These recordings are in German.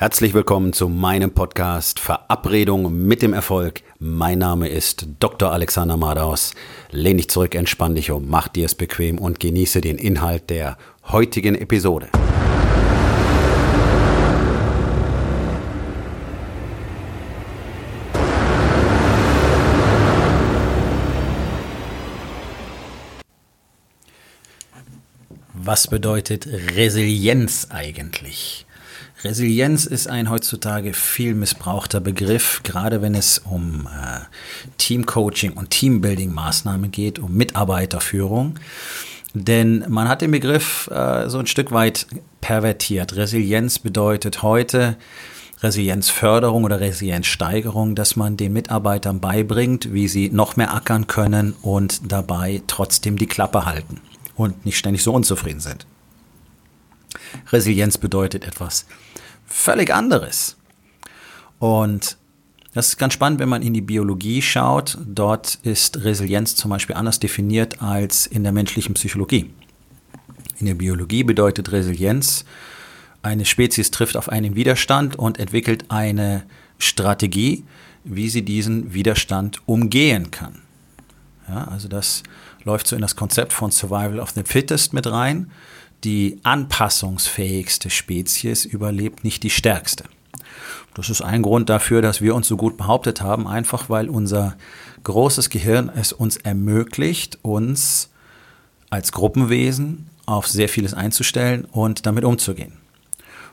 Herzlich willkommen zu meinem Podcast Verabredung mit dem Erfolg. Mein Name ist Dr. Alexander Madaus. Lehn dich zurück, entspann dich um, mach dir es bequem und genieße den Inhalt der heutigen Episode. Was bedeutet Resilienz eigentlich? Resilienz ist ein heutzutage viel missbrauchter Begriff, gerade wenn es um äh, Teamcoaching und Teambuilding-Maßnahmen geht, um Mitarbeiterführung. Denn man hat den Begriff äh, so ein Stück weit pervertiert. Resilienz bedeutet heute Resilienzförderung oder Resilienzsteigerung, dass man den Mitarbeitern beibringt, wie sie noch mehr ackern können und dabei trotzdem die Klappe halten und nicht ständig so unzufrieden sind. Resilienz bedeutet etwas völlig anderes. Und das ist ganz spannend, wenn man in die Biologie schaut. Dort ist Resilienz zum Beispiel anders definiert als in der menschlichen Psychologie. In der Biologie bedeutet Resilienz, eine Spezies trifft auf einen Widerstand und entwickelt eine Strategie, wie sie diesen Widerstand umgehen kann. Ja, also das läuft so in das Konzept von Survival of the Fittest mit rein die anpassungsfähigste Spezies überlebt nicht die stärkste. Das ist ein Grund dafür, dass wir uns so gut behauptet haben, einfach weil unser großes Gehirn es uns ermöglicht, uns als Gruppenwesen auf sehr vieles einzustellen und damit umzugehen.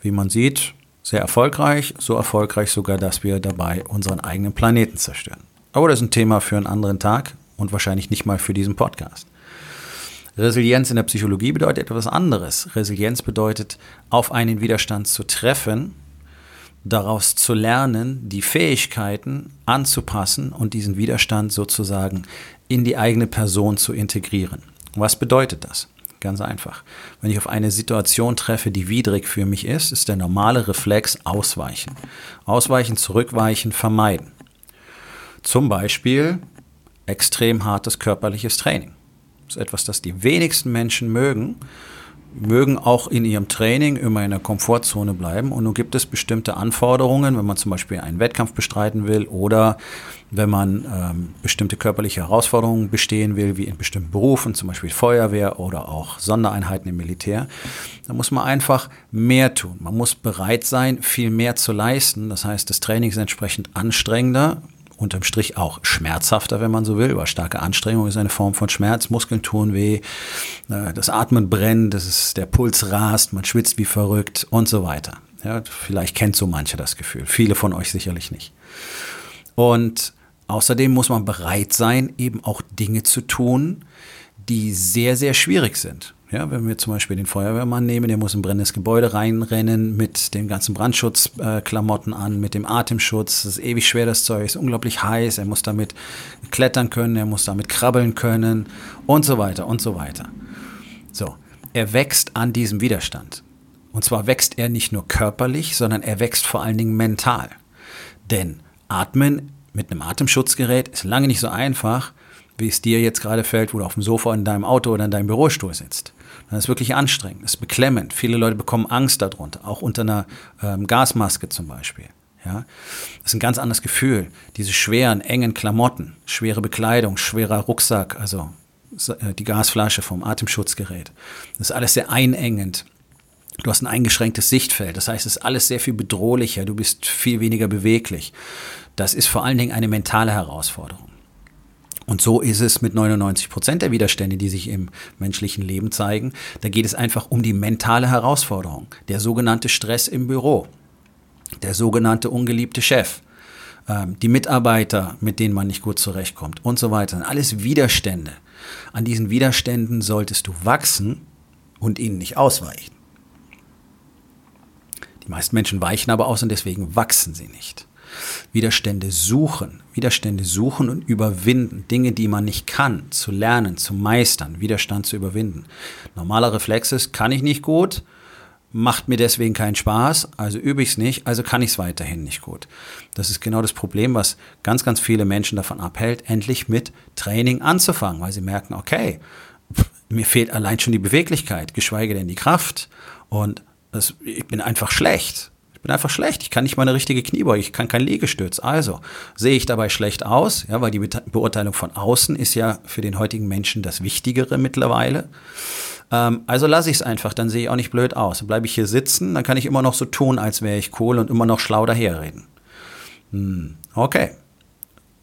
Wie man sieht, sehr erfolgreich, so erfolgreich sogar, dass wir dabei unseren eigenen Planeten zerstören. Aber das ist ein Thema für einen anderen Tag und wahrscheinlich nicht mal für diesen Podcast. Resilienz in der Psychologie bedeutet etwas anderes. Resilienz bedeutet, auf einen Widerstand zu treffen, daraus zu lernen, die Fähigkeiten anzupassen und diesen Widerstand sozusagen in die eigene Person zu integrieren. Was bedeutet das? Ganz einfach. Wenn ich auf eine Situation treffe, die widrig für mich ist, ist der normale Reflex ausweichen. Ausweichen, zurückweichen, vermeiden. Zum Beispiel extrem hartes körperliches Training. Ist etwas, das die wenigsten Menschen mögen, mögen auch in ihrem Training immer in der Komfortzone bleiben. Und nun gibt es bestimmte Anforderungen, wenn man zum Beispiel einen Wettkampf bestreiten will oder wenn man ähm, bestimmte körperliche Herausforderungen bestehen will, wie in bestimmten Berufen, zum Beispiel Feuerwehr oder auch Sondereinheiten im Militär, da muss man einfach mehr tun. Man muss bereit sein, viel mehr zu leisten. Das heißt, das Training ist entsprechend anstrengender, unterm Strich auch schmerzhafter, wenn man so will, weil starke Anstrengung ist eine Form von Schmerz, Muskeln tun weh, äh, das Atmen brennt, das ist, der Puls rast, man schwitzt wie verrückt und so weiter. Ja, vielleicht kennt so mancher das Gefühl, viele von euch sicherlich nicht. Und außerdem muss man bereit sein, eben auch Dinge zu tun, die sehr, sehr schwierig sind. Ja, wenn wir zum Beispiel den Feuerwehrmann nehmen, der muss in brennendes Gebäude reinrennen mit den ganzen Brandschutzklamotten äh, an, mit dem Atemschutz. Das ist ewig schwer, das Zeug ist unglaublich heiß. Er muss damit klettern können, er muss damit krabbeln können und so weiter und so weiter. So, er wächst an diesem Widerstand. Und zwar wächst er nicht nur körperlich, sondern er wächst vor allen Dingen mental. Denn Atmen mit einem Atemschutzgerät ist lange nicht so einfach, wie es dir jetzt gerade fällt, wo du auf dem Sofa in deinem Auto oder in deinem Bürostuhl sitzt. Das ist wirklich anstrengend, das ist beklemmend. Viele Leute bekommen Angst darunter, auch unter einer ähm, Gasmaske zum Beispiel. Ja, das ist ein ganz anderes Gefühl. Diese schweren, engen Klamotten, schwere Bekleidung, schwerer Rucksack, also äh, die Gasflasche vom Atemschutzgerät. Das ist alles sehr einengend. Du hast ein eingeschränktes Sichtfeld. Das heißt, es ist alles sehr viel bedrohlicher. Du bist viel weniger beweglich. Das ist vor allen Dingen eine mentale Herausforderung. Und so ist es mit 99 Prozent der Widerstände, die sich im menschlichen Leben zeigen. Da geht es einfach um die mentale Herausforderung. Der sogenannte Stress im Büro. Der sogenannte ungeliebte Chef. Ähm, die Mitarbeiter, mit denen man nicht gut zurechtkommt und so weiter. Alles Widerstände. An diesen Widerständen solltest du wachsen und ihnen nicht ausweichen. Die meisten Menschen weichen aber aus und deswegen wachsen sie nicht. Widerstände suchen, Widerstände suchen und überwinden, Dinge, die man nicht kann, zu lernen, zu meistern, Widerstand zu überwinden. Normaler Reflex ist, kann ich nicht gut, macht mir deswegen keinen Spaß, also übe ich es nicht, also kann ich es weiterhin nicht gut. Das ist genau das Problem, was ganz, ganz viele Menschen davon abhält, endlich mit Training anzufangen, weil sie merken, okay, mir fehlt allein schon die Beweglichkeit, geschweige denn die Kraft und das, ich bin einfach schlecht bin einfach schlecht. Ich kann nicht mal eine richtige Kniebeuge, ich kann kein Liegestütz. Also sehe ich dabei schlecht aus, ja, weil die Beurteilung von außen ist ja für den heutigen Menschen das Wichtigere mittlerweile. Ähm, also lasse ich es einfach, dann sehe ich auch nicht blöd aus. Bleibe ich hier sitzen, dann kann ich immer noch so tun, als wäre ich cool und immer noch schlau daherreden. Hm, okay.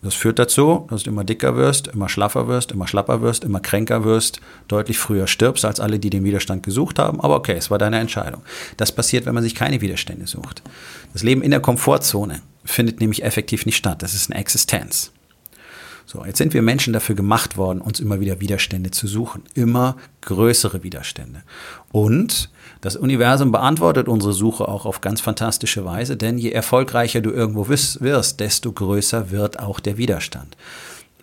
Das führt dazu, dass du immer dicker wirst, immer schlaffer wirst, immer schlapper wirst, immer kränker wirst, deutlich früher stirbst als alle, die den Widerstand gesucht haben. Aber okay, es war deine Entscheidung. Das passiert, wenn man sich keine Widerstände sucht. Das Leben in der Komfortzone findet nämlich effektiv nicht statt. Das ist eine Existenz. So, jetzt sind wir Menschen dafür gemacht worden, uns immer wieder Widerstände zu suchen. Immer größere Widerstände. Und das Universum beantwortet unsere Suche auch auf ganz fantastische Weise, denn je erfolgreicher du irgendwo wirst, desto größer wird auch der Widerstand.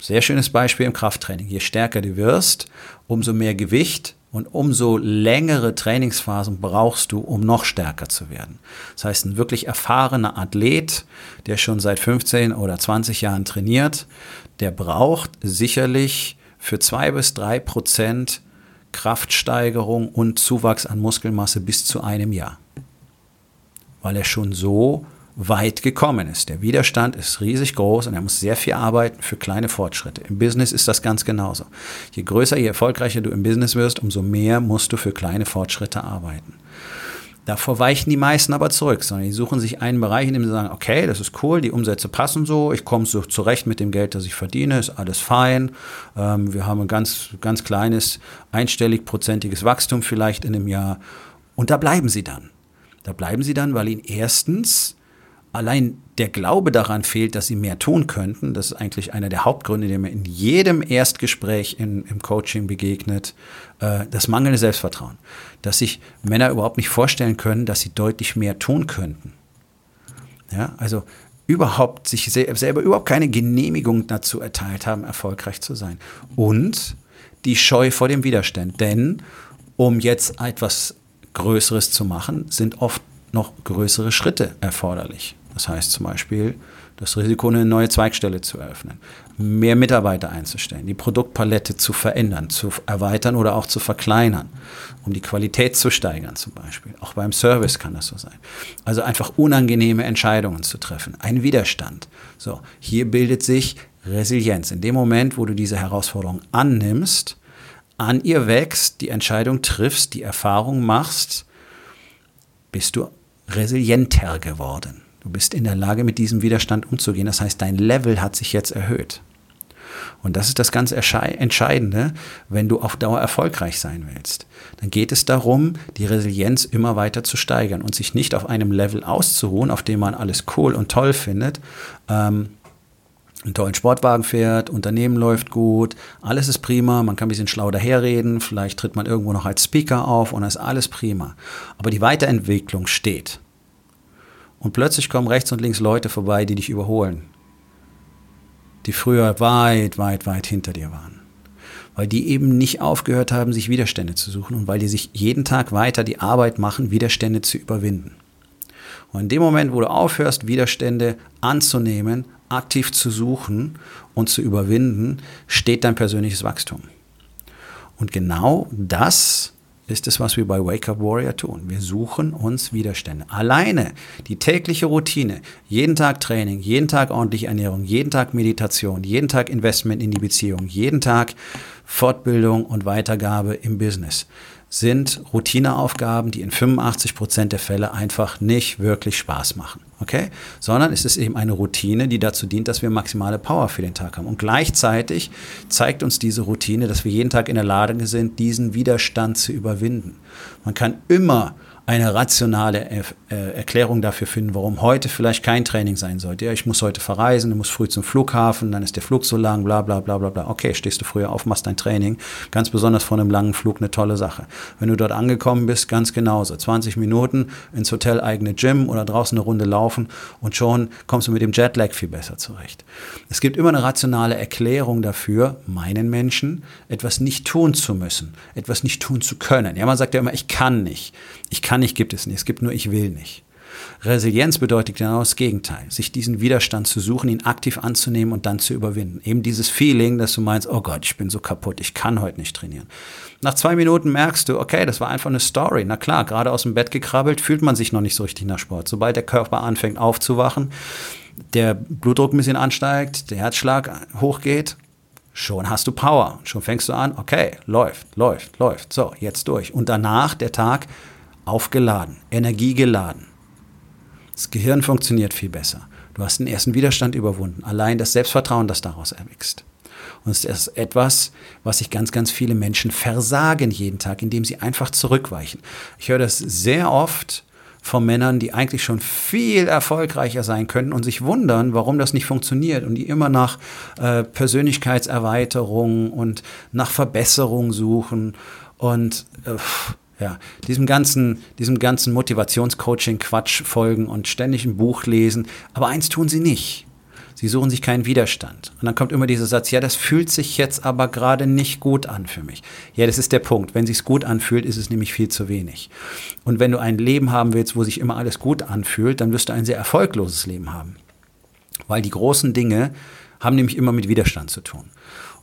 Sehr schönes Beispiel im Krafttraining. Je stärker du wirst, umso mehr Gewicht und umso längere Trainingsphasen brauchst du, um noch stärker zu werden. Das heißt, ein wirklich erfahrener Athlet, der schon seit 15 oder 20 Jahren trainiert, der braucht sicherlich für zwei bis drei Prozent Kraftsteigerung und Zuwachs an Muskelmasse bis zu einem Jahr. Weil er schon so weit gekommen ist. Der Widerstand ist riesig groß und er muss sehr viel arbeiten für kleine Fortschritte. Im Business ist das ganz genauso. Je größer, je erfolgreicher du im Business wirst, umso mehr musst du für kleine Fortschritte arbeiten. Davor weichen die meisten aber zurück, sondern die suchen sich einen Bereich, in dem sie sagen, okay, das ist cool, die Umsätze passen so, ich komme so zurecht mit dem Geld, das ich verdiene, ist alles fein. Ähm, wir haben ein ganz, ganz kleines, einstellig prozentiges Wachstum vielleicht in einem Jahr. Und da bleiben sie dann. Da bleiben sie dann, weil ihnen erstens allein der Glaube daran fehlt, dass sie mehr tun könnten. Das ist eigentlich einer der Hauptgründe, der mir in jedem Erstgespräch in, im Coaching begegnet. Äh, das mangelnde Selbstvertrauen. Dass sich Männer überhaupt nicht vorstellen können, dass sie deutlich mehr tun könnten. Ja, also überhaupt sich selber überhaupt keine Genehmigung dazu erteilt haben, erfolgreich zu sein. Und die Scheu vor dem Widerstand. Denn um jetzt etwas Größeres zu machen, sind oft noch größere Schritte erforderlich. Das heißt zum Beispiel, das Risiko, eine neue Zweigstelle zu eröffnen, mehr Mitarbeiter einzustellen, die Produktpalette zu verändern, zu erweitern oder auch zu verkleinern, um die Qualität zu steigern zum Beispiel. Auch beim Service kann das so sein. Also einfach unangenehme Entscheidungen zu treffen, ein Widerstand. So, hier bildet sich Resilienz. In dem Moment, wo du diese Herausforderung annimmst, an ihr wächst, die Entscheidung triffst, die Erfahrung machst, bist du resilienter geworden. Du bist in der Lage, mit diesem Widerstand umzugehen. Das heißt, dein Level hat sich jetzt erhöht. Und das ist das ganz Entscheidende, wenn du auf Dauer erfolgreich sein willst. Dann geht es darum, die Resilienz immer weiter zu steigern und sich nicht auf einem Level auszuruhen, auf dem man alles cool und toll findet, ähm, einen tollen Sportwagen fährt, Unternehmen läuft gut, alles ist prima, man kann ein bisschen schlau daherreden, vielleicht tritt man irgendwo noch als Speaker auf und das ist alles prima. Aber die Weiterentwicklung steht. Und plötzlich kommen rechts und links Leute vorbei, die dich überholen. Die früher weit, weit, weit hinter dir waren. Weil die eben nicht aufgehört haben, sich Widerstände zu suchen und weil die sich jeden Tag weiter die Arbeit machen, Widerstände zu überwinden. Und in dem Moment, wo du aufhörst, Widerstände anzunehmen, aktiv zu suchen und zu überwinden, steht dein persönliches Wachstum. Und genau das ist es, was wir bei Wake Up Warrior tun. Wir suchen uns Widerstände. Alleine die tägliche Routine, jeden Tag Training, jeden Tag ordentliche Ernährung, jeden Tag Meditation, jeden Tag Investment in die Beziehung, jeden Tag Fortbildung und Weitergabe im Business sind Routineaufgaben, die in 85 Prozent der Fälle einfach nicht wirklich Spaß machen. Okay? Sondern es ist eben eine Routine, die dazu dient, dass wir maximale Power für den Tag haben. Und gleichzeitig zeigt uns diese Routine, dass wir jeden Tag in der Lage sind, diesen Widerstand zu überwinden. Man kann immer eine rationale äh, Erklärung dafür finden, warum heute vielleicht kein Training sein sollte. Ja, ich muss heute verreisen, du musst früh zum Flughafen, dann ist der Flug so lang, bla bla bla bla bla. Okay, stehst du früher auf, machst dein Training. Ganz besonders vor einem langen Flug eine tolle Sache. Wenn du dort angekommen bist, ganz genauso. 20 Minuten ins Hotel eigene Gym oder draußen eine Runde laufen und schon kommst du mit dem Jetlag viel besser zurecht. Es gibt immer eine rationale Erklärung dafür, meinen Menschen etwas nicht tun zu müssen, etwas nicht tun zu können. Ja, man sagt ja immer, ich kann nicht. Ich kann nicht gibt es nicht. Es gibt nur ich will nicht. Resilienz bedeutet genau das Gegenteil, sich diesen Widerstand zu suchen, ihn aktiv anzunehmen und dann zu überwinden. Eben dieses Feeling, dass du meinst, oh Gott, ich bin so kaputt, ich kann heute nicht trainieren. Nach zwei Minuten merkst du, okay, das war einfach eine Story. Na klar, gerade aus dem Bett gekrabbelt, fühlt man sich noch nicht so richtig nach Sport. Sobald der Körper anfängt aufzuwachen, der Blutdruck ein bisschen ansteigt, der Herzschlag hochgeht, schon hast du Power. Schon fängst du an, okay, läuft, läuft, läuft. So, jetzt durch. Und danach der Tag aufgeladen, energiegeladen. Das Gehirn funktioniert viel besser. Du hast den ersten Widerstand überwunden. Allein das Selbstvertrauen, das daraus erwächst. Und es ist etwas, was sich ganz, ganz viele Menschen versagen jeden Tag, indem sie einfach zurückweichen. Ich höre das sehr oft von Männern, die eigentlich schon viel erfolgreicher sein könnten und sich wundern, warum das nicht funktioniert und die immer nach äh, Persönlichkeitserweiterung und nach Verbesserung suchen und äh, ja, diesem ganzen, diesem ganzen Motivationscoaching-Quatsch folgen und ständig ein Buch lesen. Aber eins tun sie nicht. Sie suchen sich keinen Widerstand. Und dann kommt immer dieser Satz, ja, das fühlt sich jetzt aber gerade nicht gut an für mich. Ja, das ist der Punkt. Wenn sich's gut anfühlt, ist es nämlich viel zu wenig. Und wenn du ein Leben haben willst, wo sich immer alles gut anfühlt, dann wirst du ein sehr erfolgloses Leben haben. Weil die großen Dinge haben nämlich immer mit Widerstand zu tun.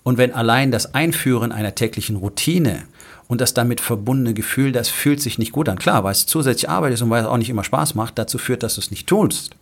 Und wenn allein das Einführen einer täglichen Routine und das damit verbundene Gefühl, das fühlt sich nicht gut an. Klar, weil es zusätzlich Arbeit ist und weil es auch nicht immer Spaß macht, dazu führt, dass du es nicht tust.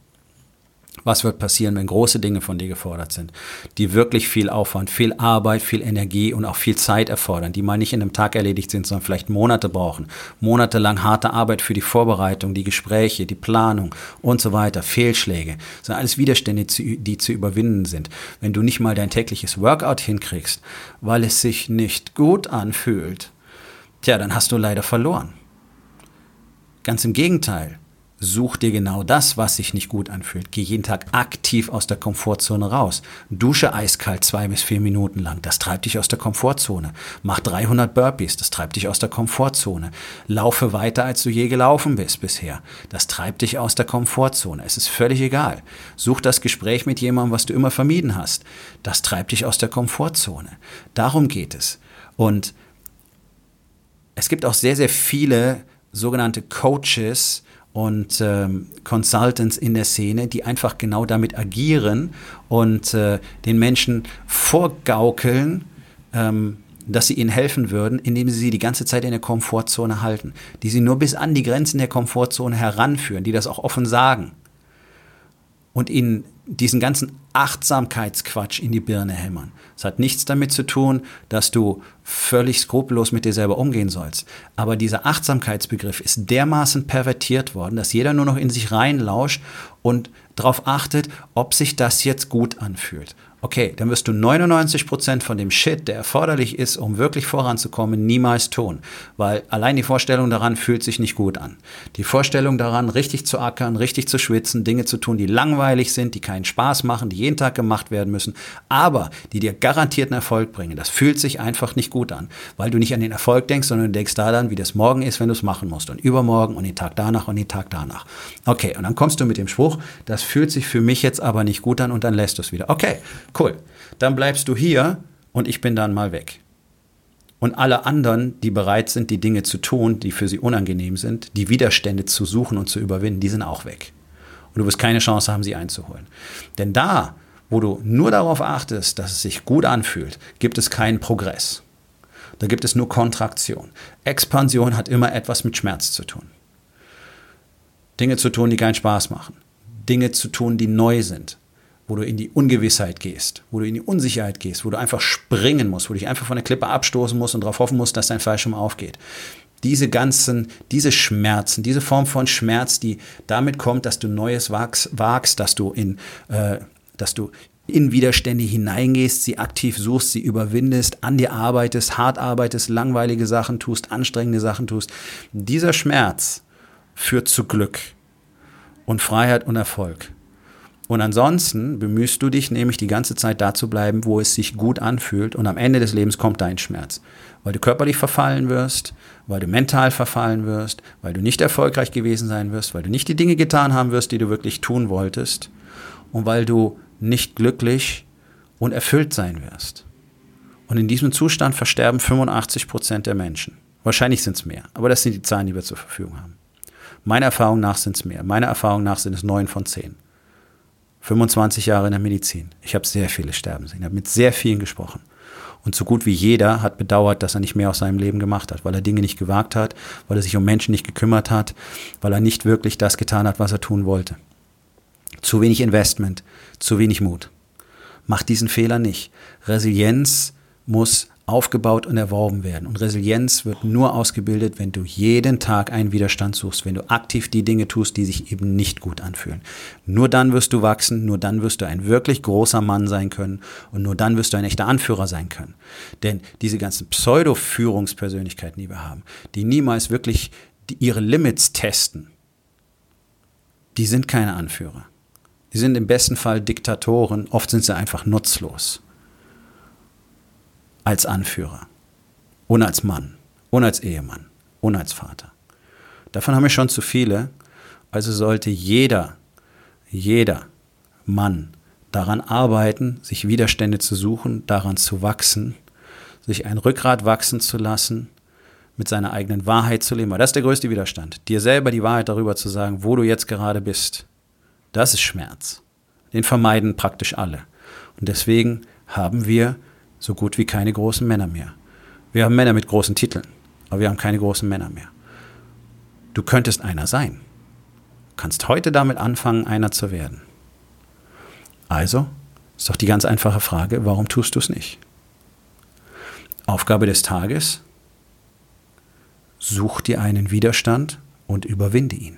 Was wird passieren, wenn große Dinge von dir gefordert sind, die wirklich viel Aufwand, viel Arbeit, viel Energie und auch viel Zeit erfordern, die mal nicht in einem Tag erledigt sind, sondern vielleicht Monate brauchen. Monatelang harte Arbeit für die Vorbereitung, die Gespräche, die Planung und so weiter, Fehlschläge. Das sind alles Widerstände, die zu überwinden sind. Wenn du nicht mal dein tägliches Workout hinkriegst, weil es sich nicht gut anfühlt, tja, dann hast du leider verloren. Ganz im Gegenteil. Such dir genau das, was sich nicht gut anfühlt. Geh jeden Tag aktiv aus der Komfortzone raus. Dusche eiskalt zwei bis vier Minuten lang. Das treibt dich aus der Komfortzone. Mach 300 Burpees. Das treibt dich aus der Komfortzone. Laufe weiter, als du je gelaufen bist bisher. Das treibt dich aus der Komfortzone. Es ist völlig egal. Such das Gespräch mit jemandem, was du immer vermieden hast. Das treibt dich aus der Komfortzone. Darum geht es. Und es gibt auch sehr, sehr viele sogenannte Coaches, und ähm, Consultants in der Szene, die einfach genau damit agieren und äh, den Menschen vorgaukeln, ähm, dass sie ihnen helfen würden, indem sie sie die ganze Zeit in der Komfortzone halten, die sie nur bis an die Grenzen der Komfortzone heranführen, die das auch offen sagen und ihnen diesen ganzen Achtsamkeitsquatsch in die Birne hämmern. Es hat nichts damit zu tun, dass du völlig skrupellos mit dir selber umgehen sollst. Aber dieser Achtsamkeitsbegriff ist dermaßen pervertiert worden, dass jeder nur noch in sich reinlauscht und darauf achtet, ob sich das jetzt gut anfühlt. Okay, dann wirst du 99% von dem Shit, der erforderlich ist, um wirklich voranzukommen, niemals tun. Weil allein die Vorstellung daran fühlt sich nicht gut an. Die Vorstellung daran, richtig zu ackern, richtig zu schwitzen, Dinge zu tun, die langweilig sind, die keinen Spaß machen, die jeden Tag gemacht werden müssen, aber die dir garantierten Erfolg bringen, das fühlt sich einfach nicht gut an. Weil du nicht an den Erfolg denkst, sondern du denkst daran, wie das morgen ist, wenn du es machen musst. Und übermorgen und den Tag danach und den Tag danach. Okay, und dann kommst du mit dem Spruch, das fühlt sich für mich jetzt aber nicht gut an und dann lässt du es wieder. Okay, Cool. Dann bleibst du hier und ich bin dann mal weg. Und alle anderen, die bereit sind, die Dinge zu tun, die für sie unangenehm sind, die Widerstände zu suchen und zu überwinden, die sind auch weg. Und du wirst keine Chance haben, sie einzuholen. Denn da, wo du nur darauf achtest, dass es sich gut anfühlt, gibt es keinen Progress. Da gibt es nur Kontraktion. Expansion hat immer etwas mit Schmerz zu tun. Dinge zu tun, die keinen Spaß machen. Dinge zu tun, die neu sind wo du in die Ungewissheit gehst, wo du in die Unsicherheit gehst, wo du einfach springen musst, wo du dich einfach von der Klippe abstoßen musst und darauf hoffen musst, dass dein Fallschirm aufgeht. Diese ganzen, diese Schmerzen, diese Form von Schmerz, die damit kommt, dass du Neues wagst, wagst dass du in, äh, dass du in Widerstände hineingehst, sie aktiv suchst, sie überwindest, an dir arbeitest, hart arbeitest, langweilige Sachen tust, anstrengende Sachen tust. Dieser Schmerz führt zu Glück und Freiheit und Erfolg. Und ansonsten bemühst du dich nämlich die ganze Zeit da zu bleiben, wo es sich gut anfühlt und am Ende des Lebens kommt dein Schmerz. Weil du körperlich verfallen wirst, weil du mental verfallen wirst, weil du nicht erfolgreich gewesen sein wirst, weil du nicht die Dinge getan haben wirst, die du wirklich tun wolltest und weil du nicht glücklich und erfüllt sein wirst. Und in diesem Zustand versterben 85 Prozent der Menschen. Wahrscheinlich sind es mehr, aber das sind die Zahlen, die wir zur Verfügung haben. Meiner Erfahrung nach sind es mehr. Meiner Erfahrung nach sind es neun von zehn. 25 Jahre in der Medizin. Ich habe sehr viele sterben sehen. Ich habe mit sehr vielen gesprochen. Und so gut wie jeder hat bedauert, dass er nicht mehr aus seinem Leben gemacht hat, weil er Dinge nicht gewagt hat, weil er sich um Menschen nicht gekümmert hat, weil er nicht wirklich das getan hat, was er tun wollte. Zu wenig Investment, zu wenig Mut. Macht diesen Fehler nicht. Resilienz muss aufgebaut und erworben werden. Und Resilienz wird nur ausgebildet, wenn du jeden Tag einen Widerstand suchst, wenn du aktiv die Dinge tust, die sich eben nicht gut anfühlen. Nur dann wirst du wachsen, nur dann wirst du ein wirklich großer Mann sein können und nur dann wirst du ein echter Anführer sein können. Denn diese ganzen Pseudo-Führungspersönlichkeiten, die wir haben, die niemals wirklich ihre Limits testen, die sind keine Anführer. Die sind im besten Fall Diktatoren, oft sind sie einfach nutzlos als Anführer und als Mann und als Ehemann und als Vater. Davon haben wir schon zu viele. Also sollte jeder, jeder Mann daran arbeiten, sich Widerstände zu suchen, daran zu wachsen, sich ein Rückgrat wachsen zu lassen, mit seiner eigenen Wahrheit zu leben. Weil das ist der größte Widerstand. Dir selber die Wahrheit darüber zu sagen, wo du jetzt gerade bist. Das ist Schmerz. Den vermeiden praktisch alle. Und deswegen haben wir so gut wie keine großen Männer mehr. Wir haben Männer mit großen Titeln, aber wir haben keine großen Männer mehr. Du könntest einer sein. Du kannst heute damit anfangen, einer zu werden. Also ist doch die ganz einfache Frage, warum tust du es nicht? Aufgabe des Tages, such dir einen Widerstand und überwinde ihn.